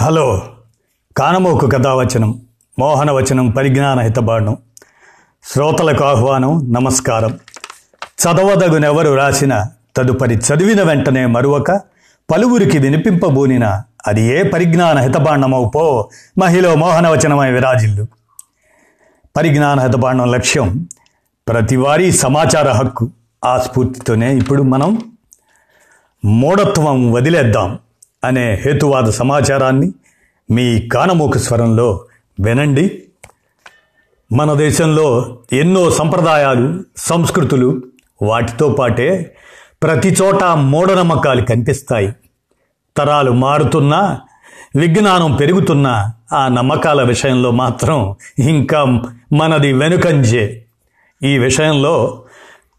Hello. కానమోకు కథావచనం మోహనవచనం పరిజ్ఞాన హితబాండం శ్రోతలకు ఆహ్వానం నమస్కారం. చదవదగునెవరు రాసిన తదుపరి చదివిన వెంటనే మరువక పలువురికి వినిపింపబూనిన అది ఏ పరిజ్ఞాన హితబాండమవు పో మహిళ మోహనవచనమై విరాజిల్లు. పరిజ్ఞాన హితబాండం లక్ష్యం ప్రతివారీ సమాచార హక్కు ఆ స్ఫూర్తితోనే ఇప్పుడు మనం మూఢత్వం వదిలేద్దాం. అనే హేతువాద సమాచారాన్ని మీ కానమూక స్వరంలో వినండి. మన దేశంలో ఎన్నో సంప్రదాయాలు సంస్కృతులు వాటితో పాటే ప్రతి చోట మూఢనమ్మకాలు కనిపిస్తాయి. తరాలు మారుతున్నా విజ్ఞానం పెరుగుతున్నా ఆ నమ్మకాల విషయంలో మాత్రం ఇంకా మనది వెనుకంజే. ఈ విషయంలో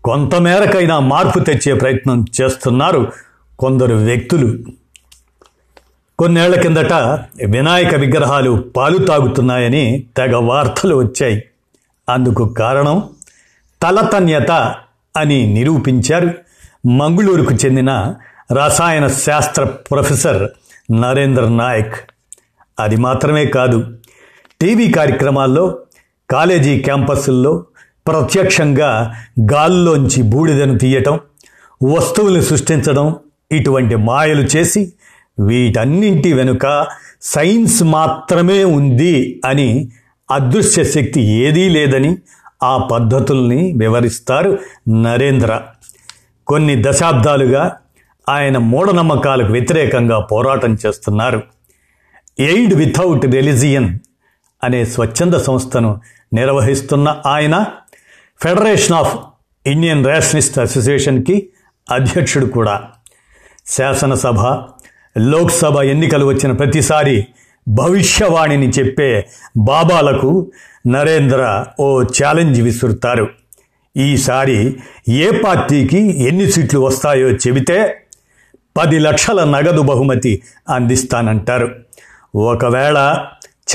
కొంతమేరకైనా మార్పు తెచ్చే ప్రయత్నం చేస్తున్నారు కొందరు వ్యక్తులు. కొన్నేళ్ళ కిందట వినాయక విగ్రహాలు పాలు తాగుతున్నాయని తెగ వార్తలు వచ్చాయి. అందుకు కారణం తలతన్యత అని నిరూపించారు మంగుళూరుకు చెందిన రసాయన శాస్త్ర ప్రొఫెసర్ నరేంద్ర నాయక్. అది మాత్రమే కాదు టీవీ కార్యక్రమాల్లో కాలేజీ క్యాంపస్ల్లో ప్రత్యక్షంగా గాల్లోంచి బూడిదను తీయటం వస్తువుల్ని సృష్టించడం ఇటువంటి మాయలు చేసి వీటన్నింటి వెనుక సైన్స్ మాత్రమే ఉంది అని అదృశ్య శక్తి ఏదీ లేదని ఆ పద్ధతుల్ని వివరిస్తారు నరేంద్ర. కొన్ని దశాబ్దాలుగా ఆయన మూఢనమ్మకాలకు వ్యతిరేకంగా పోరాటం చేస్తున్నారు. ఎయిడ్ వితౌట్ రిలిజియన్ అనే స్వచ్ఛంద సంస్థను నిర్వహిస్తున్న ఆయన ఫెడరేషన్ ఆఫ్ ఇండియన్ రేషనిస్ట్ అసోసియేషన్కి అధ్యక్షుడు కూడా. శాసనసభ లోక్సభ ఎన్నికలు వచ్చిన ప్రతిసారి భవిష్యవాణిని చెప్పే బాబాలకు నరేంద్ర ఓ ఛాలెంజ్ విసురుతారు. ఈసారి ఏ పార్టీకి ఎన్ని సీట్లు వస్తాయో చెబితే పది లక్షల నగదు బహుమతి అందిస్తానంటారు. ఒకవేళ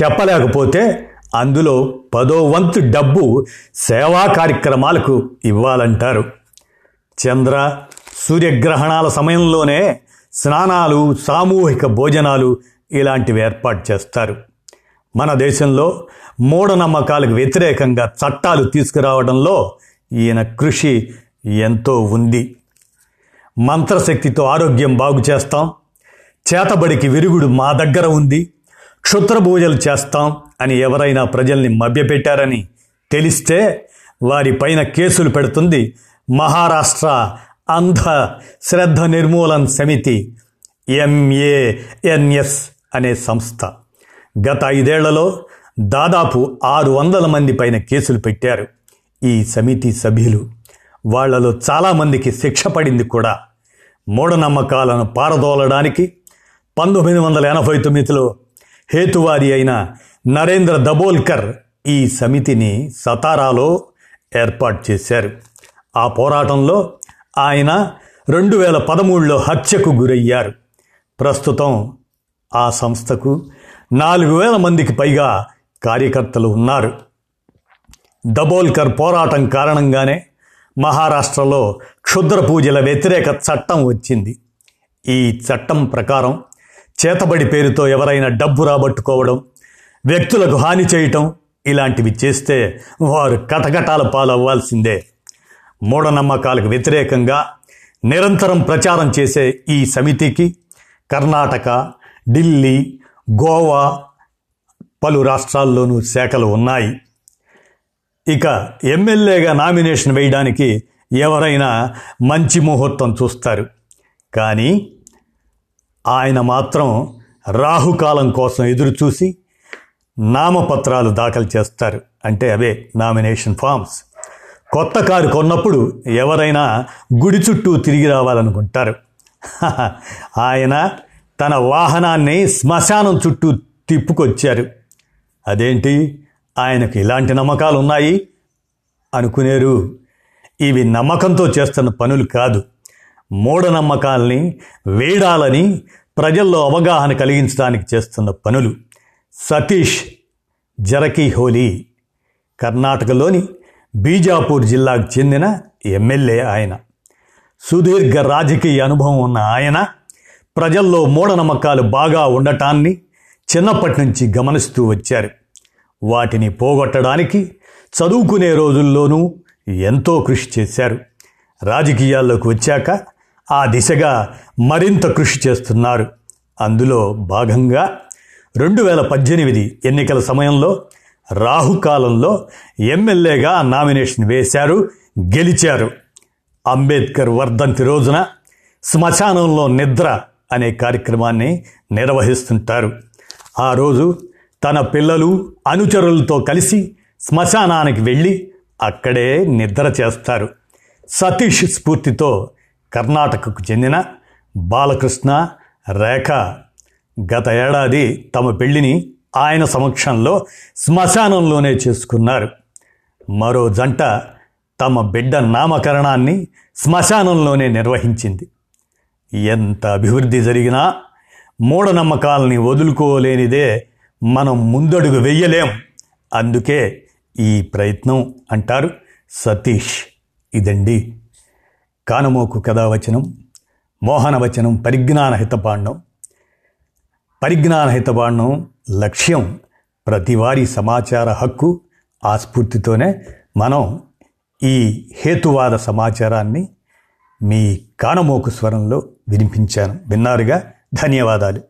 చెప్పలేకపోతే అందులో పదో వంతు డబ్బు సేవా కార్యక్రమాలకు ఇవ్వాలంటారు. చంద్ర సూర్యగ్రహణాల సమయంలోనే స్నానాలు సామూహిక భోజనాలు ఇలాంటివి ఏర్పాటు చేస్తారు. మన దేశంలో మూఢనమ్మకాలకు వ్యతిరేకంగా చట్టాలు తీసుకురావడంలో ఈయన కృషి ఎంతో ఉంది. మంత్రశక్తితో ఆరోగ్యం బాగు చేస్తాం. చేతబడికి విరుగుడు మా దగ్గర ఉంది. క్షుద్రపూజలు చేస్తాం అని ఎవరైనా ప్రజల్ని మభ్యపెట్టారని తెలిస్తే వారిపైన కేసులు పెడుతుంది మహారాష్ట్ర అంధ శ్రద్ధ నిర్మూలన్ సమితి ఎంఏఎన్ఎస్ అనే సంస్థ. గత ఐదేళ్ళలో దాదాపు ఆరు వందల మంది పైన కేసులు పెట్టారు ఈ సమితి సభ్యులు. వాళ్ళలో చాలామందికి శిక్ష పడింది కూడా. మూఢనమ్మకాలను పారదోలడానికి పంతొమ్మిది వందల ఎనభై తొమ్మిదిలో హేతువారి అయిన నరేంద్ర దబోల్కర్ ఈ సమితిని సతారాలో ఏర్పాటు చేశారు. ఆ పోరాటంలో ఆయన రెండు వేల పదమూడులో హత్యకు గురయ్యారు. ప్రస్తుతం ఆ సంస్థకు నాలుగు వేల మందికి పైగా కార్యకర్తలు ఉన్నారు. దబోల్కర్ పోరాటం కారణంగానే మహారాష్ట్రలో క్షుద్ర పూజల వ్యతిరేక చట్టం వచ్చింది. ఈ చట్టం ప్రకారం చేతబడి పేరుతో ఎవరైనా డబ్బు రాబట్టుకోవడం వ్యక్తులకు హాని చేయటం ఇలాంటివి చేస్తే వారు కటకటాల పాలవ్వాల్సిందే. మూఢనమ్మకాలకు వ్యతిరేకంగా నిరంతరం ప్రచారం చేసే ఈ సమితికి కర్ణాటక ఢిల్లీ గోవా పలు రాష్ట్రాల్లోనూ శాఖలు ఉన్నాయి. ఇక ఎమ్మెల్యేగా నామినేషన్ వేయడానికి ఎవరైనా మంచి ముహూర్తం చూస్తారు. కానీ ఆయన మాత్రం రాహుకాలం కోసం ఎదురుచూసి నామపత్రాలు దాఖలు చేస్తారు. అంటే అవే నామినేషన్ ఫామ్స్. కొత్త కారు కొన్నప్పుడు ఎవరైనా గుడి చుట్టూ తిరిగి రావాలనుకుంటారు. ఆయన తన వాహనాన్ని శ్మశానం చుట్టూ తిప్పుకొచ్చారు. అదేంటి? ఆయనకు ఇలాంటి నమ్మకాలు ఉన్నాయి అనుకునేరు. ఇవి నమ్మకంతో చేస్తున్న పనులు కాదు. మూఢనమ్మకాల్ని వేడాలని ప్రజల్లో అవగాహన కలిగించడానికి చేస్తున్న పనులు. సతీష్ జరకీహోలీ కర్ణాటకలోని బీజాపూర్ జిల్లాకు చెందిన ఎమ్మెల్యే ఆయన. సుదీర్ఘ రాజకీయ అనుభవం ఉన్న ఆయన ప్రజల్లో మూఢనమ్మకాలు బాగా ఉండటాన్ని చిన్నప్పటి నుంచి గమనిస్తూ వచ్చారు. వాటిని పోగొట్టడానికి చదువుకునే రోజుల్లోనూ ఎంతో కృషి చేశారు. రాజకీయాల్లోకి వచ్చాక ఆ దిశగా మరింత కృషి చేస్తున్నారు. అందులో భాగంగా రెండు వేల పద్దెనిమిది ఎన్నికల సమయంలో రాహుకాలంలో ఎమ్మెల్యేగా నామినేషన్ వేశారు గెలిచారు. అంబేద్కర్ వర్ధంతి రోజున శ్మశానంలో నిద్ర అనే కార్యక్రమాన్ని నిర్వహిస్తుంటారు. ఆ రోజు తన పిల్లలు అనుచరులతో కలిసి శ్మశానానికి వెళ్ళి అక్కడే నిద్ర చేస్తారు. సతీష్ స్ఫూర్తితో కర్ణాటకకు చెందిన బాలకృష్ణ రేఖ గత ఏడాది తమ పెళ్ళిని ఆయన సమక్షంలో శ్మశానంలోనే చేసుకున్నారు. మరో జంట తమ బిడ్డ నామకరణాన్ని శ్మశానంలోనే నిర్వహించింది. ఎంత అభివృద్ధి జరిగినా మూఢనమ్మకాలని వదులుకోలేనిదే మనం ముందడుగు వెయ్యలేం అందుకే ఈ ప్రయత్నం అంటారు సతీష్. ఇదండి. కానమోకు కథావచనం మోహనవచనం పరిజ్ఞాన హితపాండం పరిజ్ఞాన హితపాండం లక్ష్యం ప్రతివారీ సమాచార హక్కు ఆ స్ఫూర్తితోనే మనం ఈ హేతువాద సమాచారాన్ని మీ కానమోకు స్వరంలో వినిపించాను. విన్నారుగా? ధన్యవాదాలు.